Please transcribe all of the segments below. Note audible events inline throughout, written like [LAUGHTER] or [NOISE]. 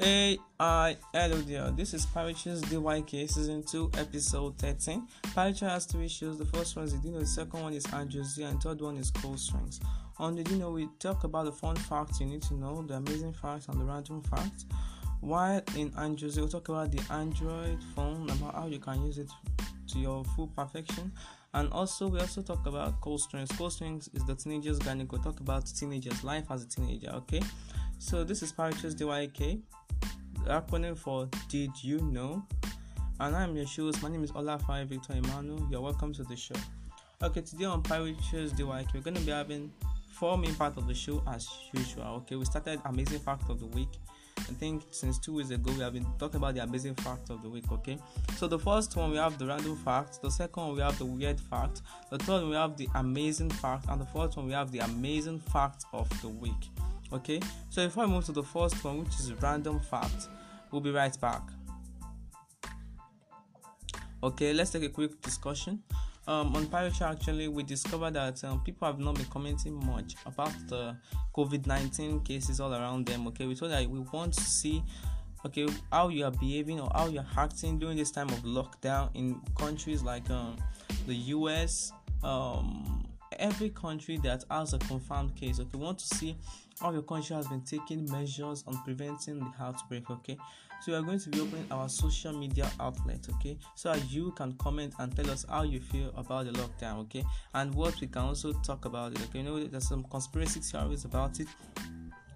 Hey, I, hello there. This is Parich's DYK Season 2, Episode 13. Parich has three shows. The first one is Dino, the second one is Androsia, and third one is Cold Strings. On the Dino, we talk about the fun facts you need to know, the amazing facts, and the random facts. While in Androsia, we'll talk about the Android phone, about how you can use it to your full perfection. And also, we also talk about Cold Strings. Cold Strings is the teenager's guide. We'll talk about teenagers' life as a teenager, okay? So, this is Parich's DYK acronym for Did You Know? And I'm your shows. My name is Olafare Victor Emmanuel. You're welcome to the show. Okay, today on Shows DYK, we're going to be having four main parts of the show as usual. Okay, we started Amazing Fact of the Week. I think since two weeks ago we have been talking about the amazing fact of the week. Okay, so the first one we have the random fact, the second one we have the weird fact, the third one we have the amazing fact, and the fourth one we have the amazing fact of the week. Okay, so before I move to the first one, which is random fact, we'll be right back. Okay, let's take a quick discussion. Um, on Pirate actually, we discovered that um, people have not been commenting much about the COVID 19 cases all around them. Okay, we thought that we want to see okay how you are behaving or how you're acting during this time of lockdown in countries like um, the US, um, every country that has a confirmed case. Okay, we want to see how your country has been taking measures on preventing the outbreak. Okay, so we are going to be opening our social media outlet. Okay, so that you can comment and tell us how you feel about the lockdown. Okay, and what we can also talk about it. Okay, you know there's some conspiracy theories about it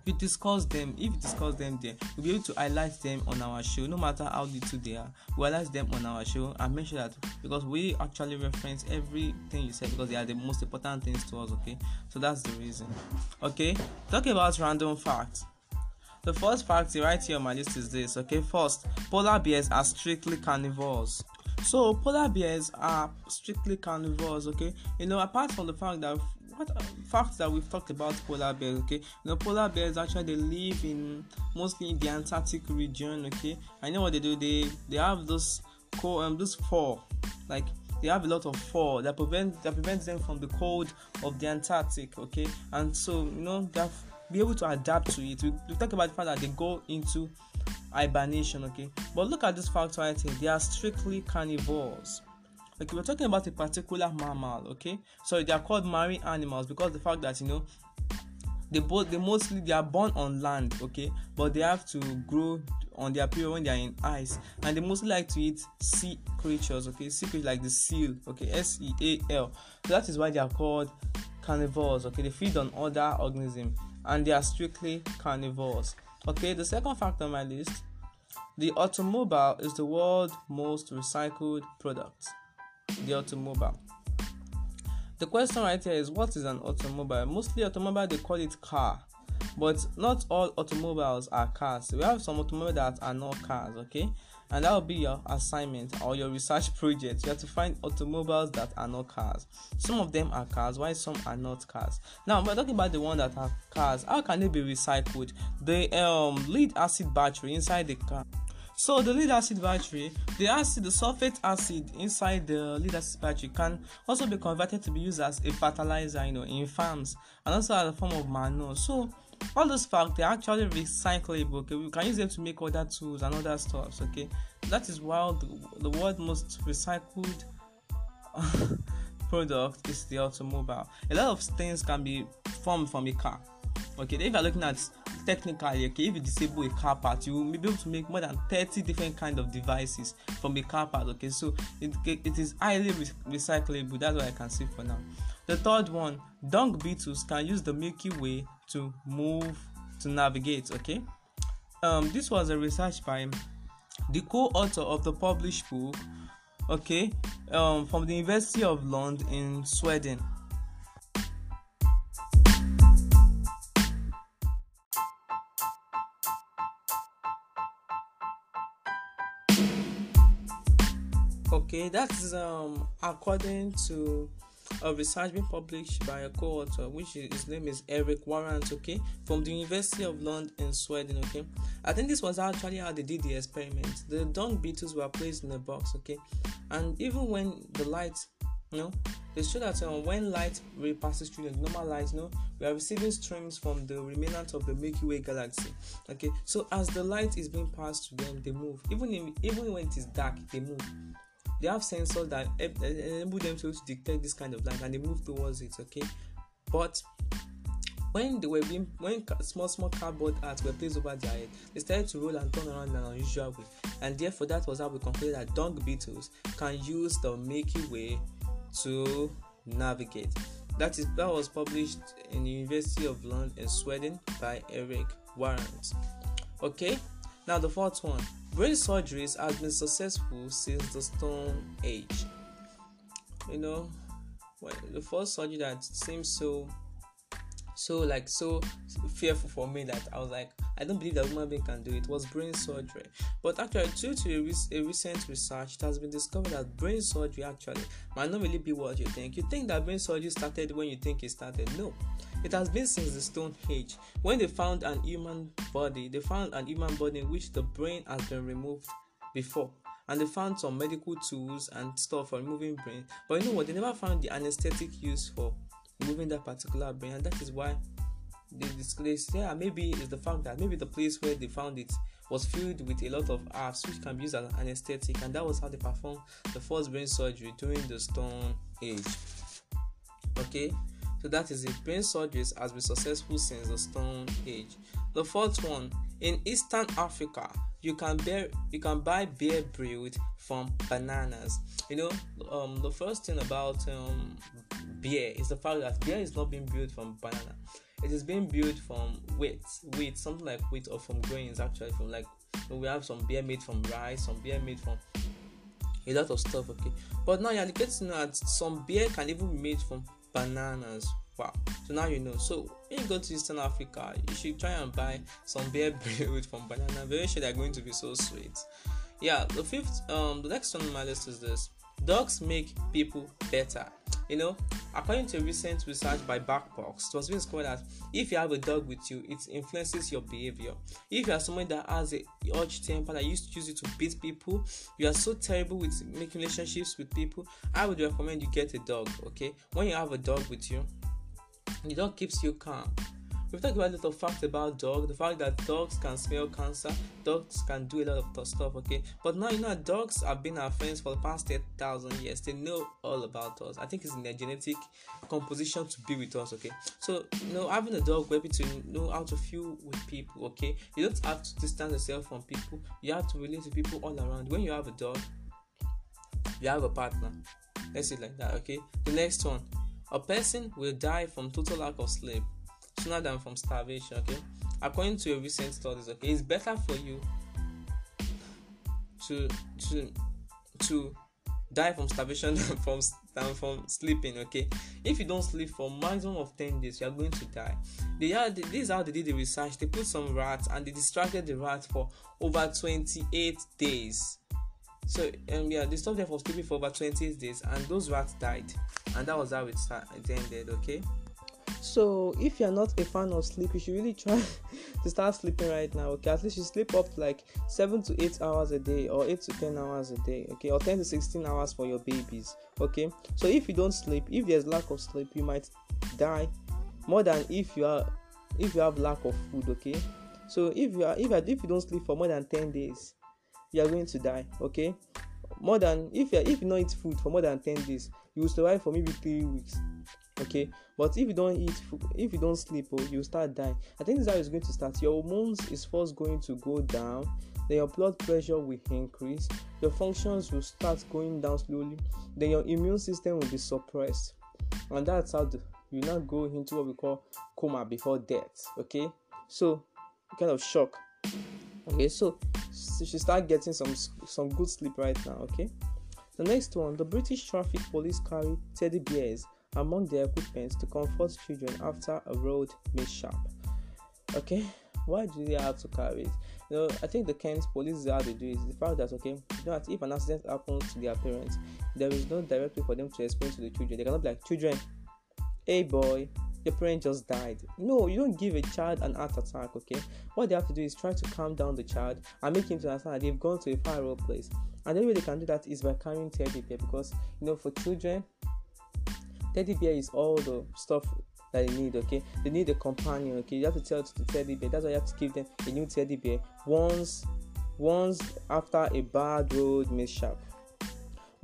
we discuss them if you discuss them there we'll be able to highlight them on our show no matter how little they are. We highlight them on our show and make sure that because we actually reference everything you said because they are the most important things to us okay? So that's the reason. Okay talking about random facts. The first fact right here on my list is this okay? First polar bears are strictly carnivores. So polar bears are strictly carnivores okay? You know apart from the fact that what uh, facts that we've talked about polar bears okay? You know polar bears actually they live in mostly in the antarctic region okay? I know what they do they they have those cold um this fur like they have a lot of fur that prevent that prevents them from the cold of the antarctic okay? And so you know they be able to adapt to it. We, we talk about the fact that they go into hibernation okay? But look at this fact right here. They are strictly carnivores okay we're talking about a particular mammal okay? So they are called marine animals because the fact that you know they both they mostly they are born on land okay? But they have to grow on their period when they are in ice. And they mostly like to eat sea creatures okay? Sea creatures like the seal okay? S-e-a-l so that is why they are called carnivores okay? They feed on other organisms and they are strictly carnivores okay? The second fact on my list the automobile is the world's most recycled product the automobile. The question right here is what is an automobile? Mostly automobile they call it car, but not all automobiles are cars. We have some automobiles that are not cars, okay? And that will be your assignment or your research [LAUGHS] project. You have to find automobiles that are not cars. Some of them are cars, while some are not cars. Now we're talking about the one that are cars. How can they be recycled? The um, lead acid battery inside the car so the lead acid battery, the acid, the sulfate acid inside the lead acid battery can also be converted to be used as a fertilizer, you know, in farms and also as a form of manure. So all those facts they're actually recyclable. Okay, we can use them to make other tools and other stuffs. Okay, that is why the, the world most recycled [LAUGHS] product is the automobile. A lot of things can be formed from a car. Okay, if you're looking at technically okay if you disable a car part. You will be able to make more than 30 different kind of devices from a car part okay? So it, it is highly re- recyclable. That's what i can say for now. The third one dung beetles can use the milky way to move to navigate okay? Um this was a research by the co-author of the published book okay? Um from the university of london in sweden okay that's um according to a research being published by a co-author which is, his name is eric warrant okay from the university of london in sweden okay i think this was actually how they did the experiment the dung beetles were placed in a box okay and even when the light You know, they show that um, when light ray passes through the normal light, you know, we are receiving streams from the remnant of the Milky Way galaxy. Okay, so as the light is being passed to them, they move. Even even when it is dark, they move. They have sensors that eh, eh, enable them to detect this kind of light, and they move towards it. Okay, but when they were being when small small cardboard arts were placed over their head they started to roll and turn around in an unusual way. And therefore that was how we concluded that dung beetles can use the milky way to navigate. That is that was published in the university of london in sweden by eric warrant. Okay? Now the fourth one brain surgeries has been successful since the stone age. You know well, the first surgery that seems so so like so fearful for me that I was like, I don't believe that human being can do it. it was brain surgery, but actually, due to a, re- a, recent research, it has been discovered that brain surgery actually might not really be what you think. You think that brain surgery started when you think it started. No, it has been since the Stone Age. When they found an human body, they found an human body in which the brain has been removed before and they found some medical tools and stuff for removing brain but you know what they never found the anesthetic used for removing that particular brain, and that is why they displaced. Yeah, maybe it's the fact that maybe the place where they found it was filled with a lot of herbs which can be used as an anesthetic, and that was how they performed the first brain surgery during the Stone Age. Okay, so that is it. Brain surgeries has been successful since the Stone Age. The fourth one in Eastern Africa, you can bear you can buy beer brewed from bananas. You know, um, the first thing about um, beer is the fact that beer is not being brewed from banana. It is being brewed from wheat, wheat, something like wheat or from grains actually. From like we have some beer made from rice, some beer made from a lot of stuff. Okay, but now you're getting that some beer can even be made from bananas. Wow. So now you know. So when you go to Eastern Africa, you should try and buy some beer [LAUGHS] brewed from banana. Very sure they're going to be so sweet. Yeah, the fifth um the next one on my list is this. Dogs make people better. You know, according to recent research by Backbox, it was being discovered that if you have a dog with you, it influences your behavior. If you are someone that has a urge temper that used to use it to beat people, you are so terrible with making relationships with people, I would recommend you get a dog. Okay, when you have a dog with you, the dog keeps you calm. We've talked about a facts about dogs, the fact that dogs can smell cancer, dogs can do a lot of stuff, okay? But now you know dogs have been our friends for the past 10,000 years. They know all about us. I think it's in their genetic composition to be with us, okay? So, you know, having a dog will be to know how to feel with people, okay? You don't have to distance yourself from people, you have to relate to people all around. When you have a dog, you have a partner. Let's say like that, okay? The next one a person will die from total lack of sleep sooner than from starvation. Okay, according to recent studies, okay, it's better for you to to to die from starvation [LAUGHS] than from than from sleeping. Okay, if you don't sleep for maximum of ten days, you are going to die. They had this is how they did the research. They put some rats and they distracted the rats for over twenty-eight days. So um, yeah, they stopped them from sleeping for over 28 days, and those rats died, and that was how it, it ended. Okay. So if you're not a fan of sleep, you should really try [LAUGHS] to start sleeping right now. Okay, at least you sleep up like seven to eight hours a day, or eight to ten hours a day. Okay, or ten to sixteen hours for your babies. Okay, so if you don't sleep, if there's lack of sleep, you might die more than if you are if you have lack of food. Okay, so if you are if you, if you don't sleep for more than ten days, you are going to die. Okay, more than if you if you don't eat food for more than ten days, you will survive for maybe three weeks okay? But if you don't eat if you don't sleep oh, you start dying. I think this is how it's going to start. Your hormones is first going to go down then your blood pressure will increase your functions will start going down slowly then your immune system will be suppressed. And that's how the, you now go into what we call coma before death okay? So kind of shock. Okay so, so should start getting some some good sleep right now okay? The next one the british traffic police carry teddy bears among their equipment to comfort children after a road mishap. Okay, why do they have to carry it? You know, I think the Kent police how they do is the fact that okay, you know that if an accident happens to their parents, there is no direct way for them to explain to the children. They cannot be like, children, hey boy, your parent just died. No, you don't give a child an heart attack, okay? What they have to do is try to calm down the child and make him to understand that they've gone to a far place. And the only way they can do that is by carrying teddy bear because you know for children teddy bear is all the stuff that they need okay? They need a companion okay? You have to tell to the teddy bear. That's why you have to give them a new teddy bear once once after a bad road mishap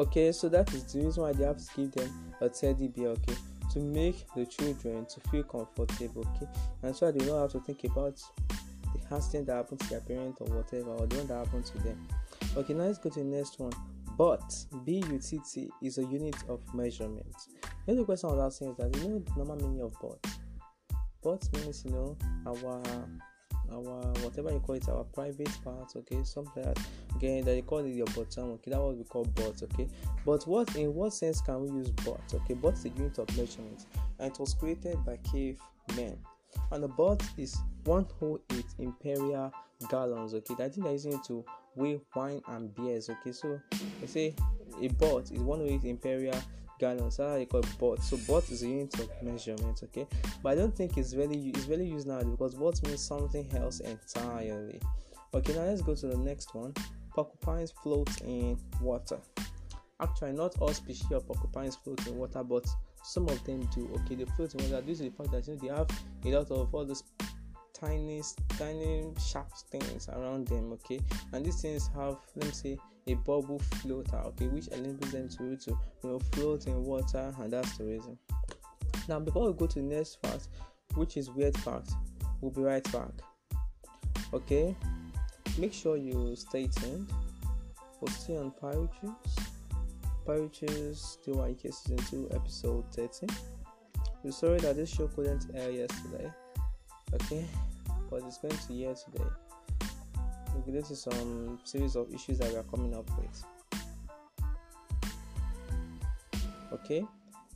okay so that is the reason why they have to give them a teddy bear okay? To make the children to feel comfortable okay? And so they don't have to think about the accident that happened to their parent or whatever or the one that happened to them. Okay now let's go to the next one. But BUTT is a unit of measurement. The other question I was asking is that you know the normal meaning of but. But means you know our our whatever you call it, our private part, okay, something like that. Okay, that you call it your bottom, okay, that's what we call but, okay. But what in what sense can we use but? Okay, but is a unit of measurement and it was created by cavemen. And the but is 108 imperial gallons, okay. That thing that is using to weigh wine and beers, okay. So they say a but is 108 imperial gallons. How they call. So bot is a unit of measurement, okay. But I don't think it's really it's really used now because bot means something else entirely. Okay, now let's go to the next one. Porcupines float in water. Actually, not all species of porcupines float in water, but some of them do. Okay, they float in water due to the fact that you know, they have a lot of all these tiny, tiny sharp things around them. Okay, and these things have, let me say, a bubble floater, okay, which enables them to, to you know float in water, and that's the reason. Now, before we go to the next fact, which is weird fact, we'll be right back. Okay, make sure you stay tuned. We'll see on Pirates. Pirates DYK season 2 episode 13. We're sorry that this show couldn't air yesterday. Okay, but it's going to air today due to some series of issues that we are coming up with. Okay,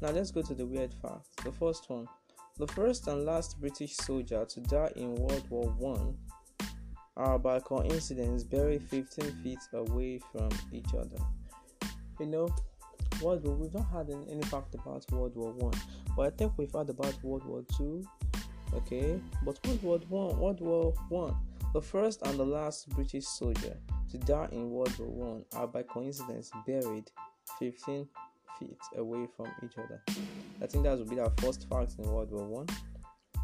now let's go to the weird facts. The first one the first and last British soldier to die in World War One are by coincidence buried 15 feet away from each other. You know, World War we've not had any, any fact about World War One, but I think we've had about World War Two. Okay, but World War One, World War One the first and the last British soldier to die in World War One are by coincidence buried 15 feet away from each other. I think that would be our first fact in World War One.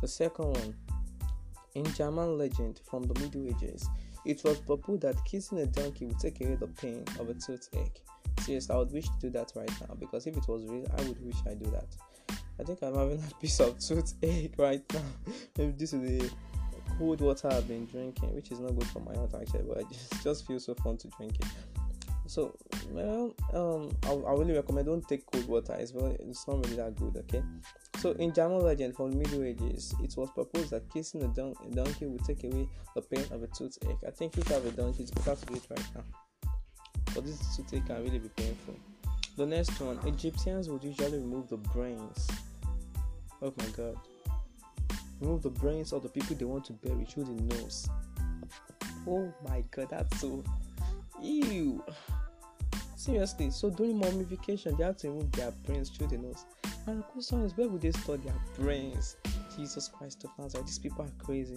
The second one, in German legend from the Middle Ages, it was proposed that kissing a donkey would take away the pain of a toothache. Seriously, I would wish to do that right now because if it was real, I would wish I do that. I think I'm having a [LAUGHS] piece of toothache right now. [LAUGHS] Maybe this is the cold water I've been drinking, which is not good for my health actually, but it just, [LAUGHS] just so fun to drink it. So, well, um, I, I really recommend don't take cold water. It's very, it's not really that good. Okay. So, in German legend from the Middle Ages, it was proposed that kissing a, don- a donkey would take away the pain of a toothache. I think if you have a donkey, it's better to do it right now. But this toothache can really be painful. The next one, Egyptians would usually remove the brains. Oh my god remove the brains of the people they want to bury through the nose. Oh my god, that's so ew. Seriously, so during mummification, they have to remove their brains through the nose. And the question is, where would they store their brains? Jesus Christ of Nazareth, these people are crazy.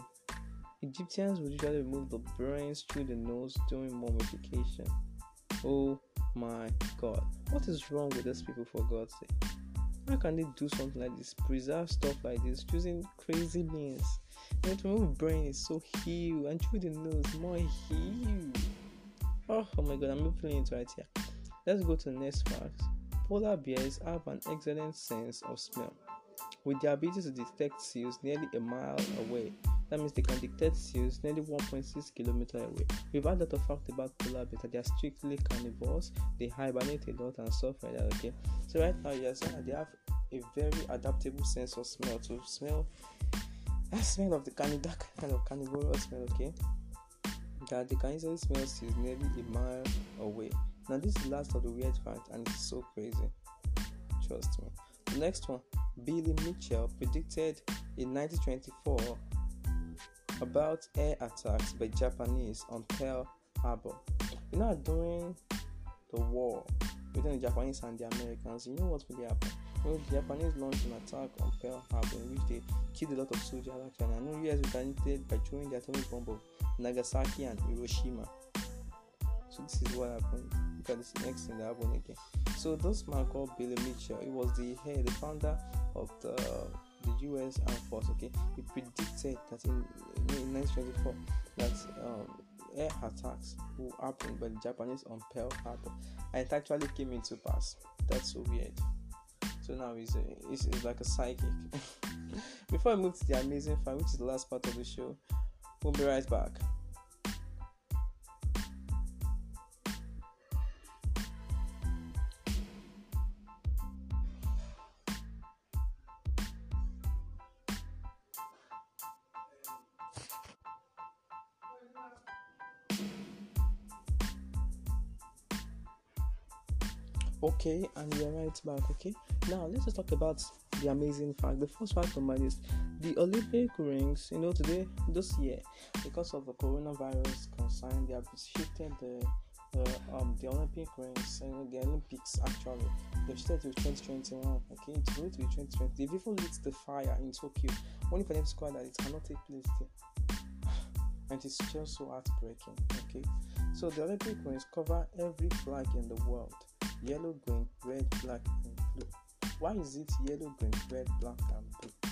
Egyptians would usually remove the brains through the nose during mummification. Oh my god, what is wrong with these people for God's sake? How can they do something like this? Preserve stuff like this using crazy means. You to remove brain is so huge, and through the nose more huge. Oh, oh my god, I'm feeling it right here. Let's go to the next fact. Polar bears have an excellent sense of smell. With the ability to detect seals nearly a mile away, that means they can detect seals nearly 1.6 kilometers away. We've had a lot of fact about polar bears that they are strictly carnivores, they hibernate a lot and stuff like that. Okay, so right now you're uh, saying that they have a very adaptable sense of smell to smell that smell of the kind of carnivorous smell. Okay, that they can easily smell seals nearly a mile away. Now this is the last of the weird fact, and it's so crazy. Trust me. The next one, Billy Mitchell predicted in 1924 about air attacks by Japanese on Pearl Harbor. You know, during the war between the Japanese and the Americans, you know what really happened? Well, the Japanese launched an attack on Pearl Harbor in which they killed a lot of soldiers actually. I know US retaliated by throwing the atomic bomb of Nagasaki and Hiroshima. So this is what happened. Look at this next thing that happened again. So this man called Billy Mitchell, he was the head, the founder of the the U.S. Armed Force. Okay, he predicted that in, in 1924 that um, air attacks will happen by the Japanese on Pearl Harbor, and it actually came into pass. That's so weird. So now he's, he's, he's like a psychic. [LAUGHS] Before I move to the amazing fact, which is the last part of the show, we'll be right back. Okay, and we are right back. Okay, now let's just talk about the amazing fact. The first fact on my list: the Olympic rings. You know, today, this year, because of the coronavirus concern, they have shifted the uh, um the Olympic rings and the Olympics actually. They've shifted to 2021. Okay, it's going to be 2020. They've even lit the fire in Tokyo, only for them to that it cannot take place there. [SIGHS] and it's just so heartbreaking. Okay, so the Olympic rings cover every flag in the world yellow, green, red, black, and blue. Why is it yellow, green, red, black, and blue?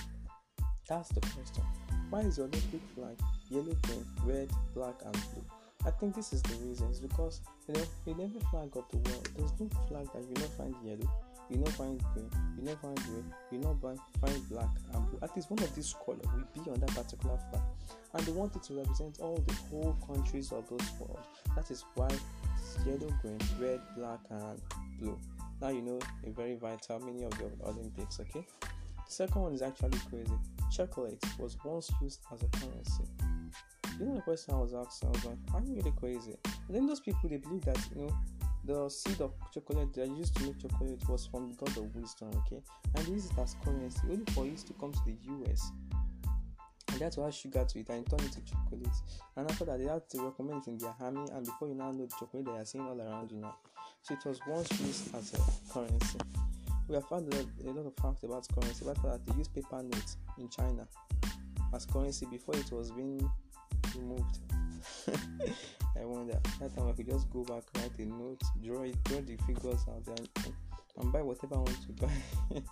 That's the question. Why is the Olympic flag yellow, green, red, black, and blue? I think this is the reason. It's because you know in every flag of the world, there's no flag that you not find yellow, you not find green, you not find red, you not find black and blue. At least one of these colors will be on that particular flag, and they want it to represent all the whole countries of those world. That is why yellow, green, red, black, and Now you know a very vital meaning of the Olympics, okay? The second one is actually crazy. Chocolate was once used as a currency. You know the question I was asking, I was like, are you really crazy? And then those people they believe that you know the seed of chocolate they used to make chocolate was from the god of wisdom, okay? And use it as currency only for it to come to the US and that's why sugar to it and turn it to chocolate. And after that, they had to recommend it in their army, and before you now know the chocolate they are seeing all around you now. So it was once used as a currency. We have found a, lot of facts about currency. But that they used paper notes in China as currency before it was being removed. [LAUGHS] I wonder that time I could just go back, write a note, draw it, draw the figures out, and, and buy whatever I want to buy. [LAUGHS]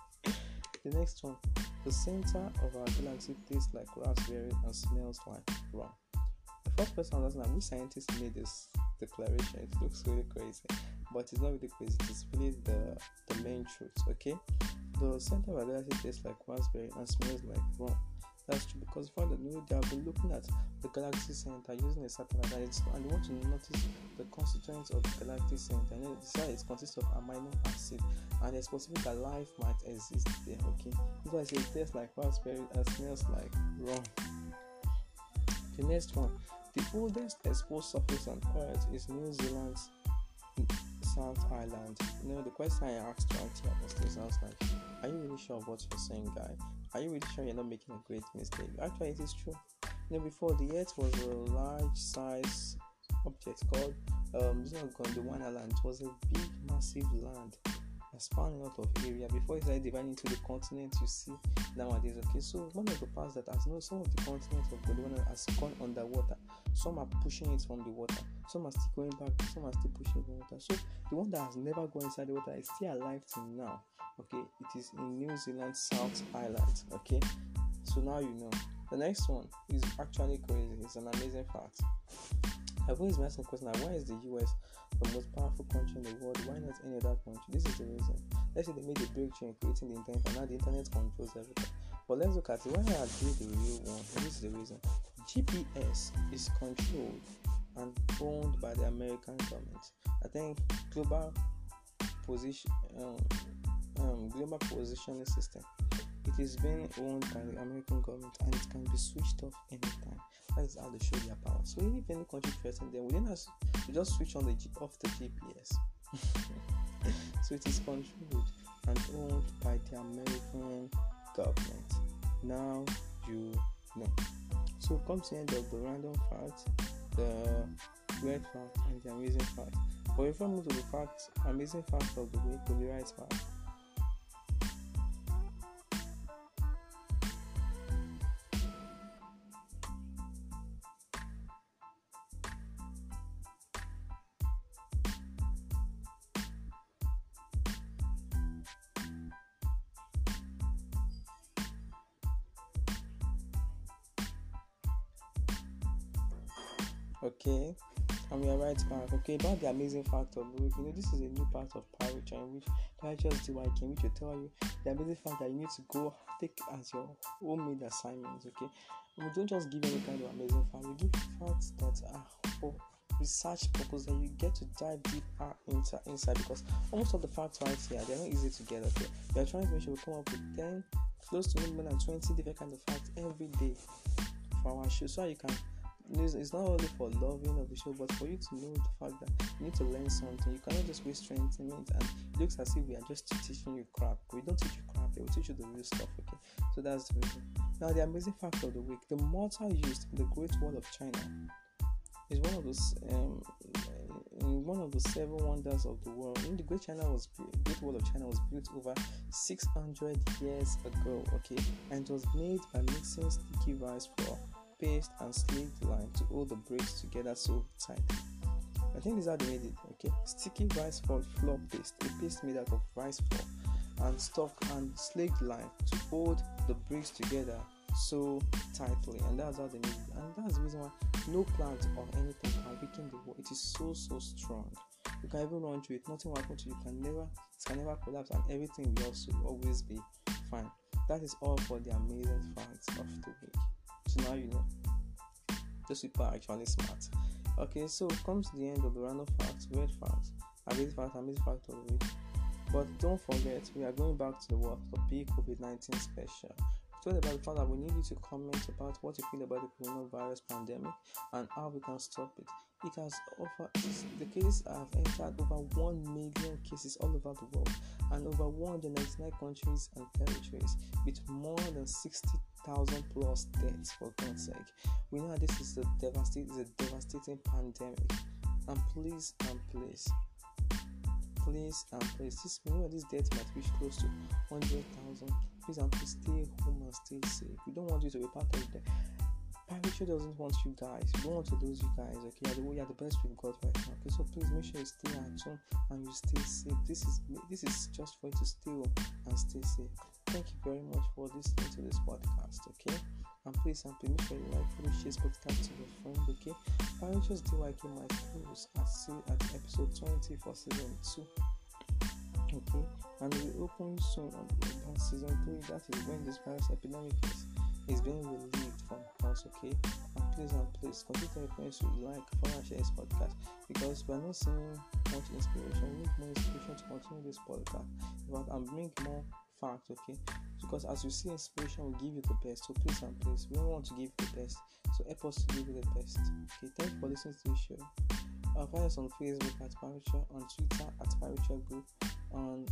the next one the center of our galaxy tastes like raspberry and smells like rum. The first person was like, which scientist made this declaration? It looks really crazy, but it's not really crazy. It's really the the main truth. Okay, the center of galaxy tastes like raspberry and smells like rum. That's true because for the new they have been looking at the galaxy center using a satellite and, they want to notice the constituents of the galactic center. And they it consists of amino acid and it's possible that life might exist there. Okay, that's why it tastes like raspberry and smells like rum. The next one, the oldest exposed surface on Earth is New Zealand's South Island. You know, the question I asked here was sounds like, Are you really sure of what you're saying, guy? Are you really sure you're not making a great mistake? Actually, it is true. You know, before the Earth was a large size object called um, called the One Island. It was a big, massive land spanned a lot of area before it started dividing into the continent you see nowadays. Okay, so one of the parts that has no some of the continents of Gondwana has gone underwater. Some are pushing it from the water, some are still going back, some are still pushing the water. So the one that has never gone inside the water is still alive till now okay? It is in new zealand south island okay? So now you know. The next one is actually crazy. It's an amazing fact i've always been asking the question why is the us the most powerful country in the world? Why not any other country? This is the reason. Let's say they made a breakthrough in creating the internet and now the internet controls everything. But let's look at it. Why are they the real one? And this is the reason. Gps is controlled and owned by the american government. I think global position um, um, global positioning system. It is being owned by the American government and it can be switched off anytime. That is how they show their power. So if any country threatens them, within us, you just switch on the G- off the GPS. [LAUGHS] so it is controlled and owned by the American government. Now you know. So comes the end of the random fact, the weird fact, and the amazing fact. But if I move to the fact, amazing fact of the week will be right fact. Okay, and we are right back. Okay, about the amazing fact of. You know, this is a new part of Parish in which Righteous DYK, which will tell you the amazing fact that you need to go take as your homemade assignments. Okay, we don't just give any kind of amazing fact, we give facts that are for research purpose that you get to dive deeper into inside because almost all the facts right here they're not easy to get okay we are trying to make sure we come up with 10 close to more than 20 different kind of facts every day for our show so you can it's not only for loving of the show but for you to know the fact that you need to learn something you cannot just waste 20 minutes and it looks as if we are just teaching you crap we don't teach you crap we teach you the real stuff okay so that's the reason now the amazing fact of the week the mortar used in the great wall of china is one of those um, one of the seven wonders of the world. In the Great China was Great Wall of China was built over 600 years ago. Okay, and it was made by mixing sticky rice flour, paste, and slaked lime to hold the bricks together so tight. I think this is how they made it. Okay, sticky rice flour paste, a paste made out of rice flour and stock and slaked lime to hold the bricks together so tightly, and that's how they made it. And that's the reason why no plant or anything can weaken the wall. It is so so strong. You can even run through it. Nothing will happen to you. can never it can never collapse, and everything will also always be fine. That is all for the amazing facts of the now you know. Those people are actually smart. Okay, so comes the end of the random facts, weird facts, amazing facts, amazing facts of the week. But don't forget, we are going back to the World big COVID 19 special about the fact that we need you to comment about what you feel about the coronavirus pandemic and how we can stop it. It has over the cases have entered over 1 million cases all over the world and over 199 countries and territories with more than 60,000 plus deaths for God's sake. We know this is a devastating, a devastating pandemic. And please and please please and please this we know this death might reach close to 100,000 please and please stay home and stay safe. We don't want you to be part of the Parish doesn't want you guys. We don't want to lose you guys. Okay, you're the, you're the best we've got right now. Okay, so please make sure you stay at home and you stay safe. This is this is just for you to stay home and stay safe. Thank you very much for listening to this podcast. Okay, and please and please make sure you like, share, podcast to your friend. Okay, Parish DYK my close at see at episode 20 for season two okay and we open soon on season 3 that is when this virus epidemic is, is being relieved from us okay? And please and please continue to friends to like follow share this podcast. Because we're not seeing much inspiration we need more inspiration to continue this podcast. But and bring more facts okay? Because as you see inspiration will give you the best. So please and please we want to give you the best. So help us to give you the best okay? Thank you for listening to this show. Uh, find us on Facebook at Paricha, on Twitter at Paricha Group, on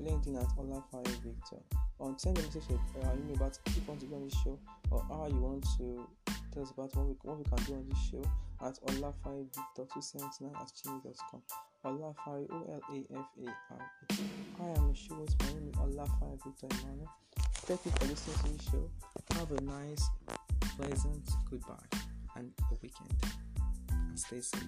LinkedIn at Olafare Victor. On send a message to uh, email about if you want to be on this show or how you want to tell us about what we, what we can do on this show at Olafare Victor 279 at gmail.com. Olafare O L A F A R E. I am the show host. My name is Olafare Victor Emmanuel. Thank you for listening to the show. Have a nice, pleasant goodbye and a weekend. And stay safe.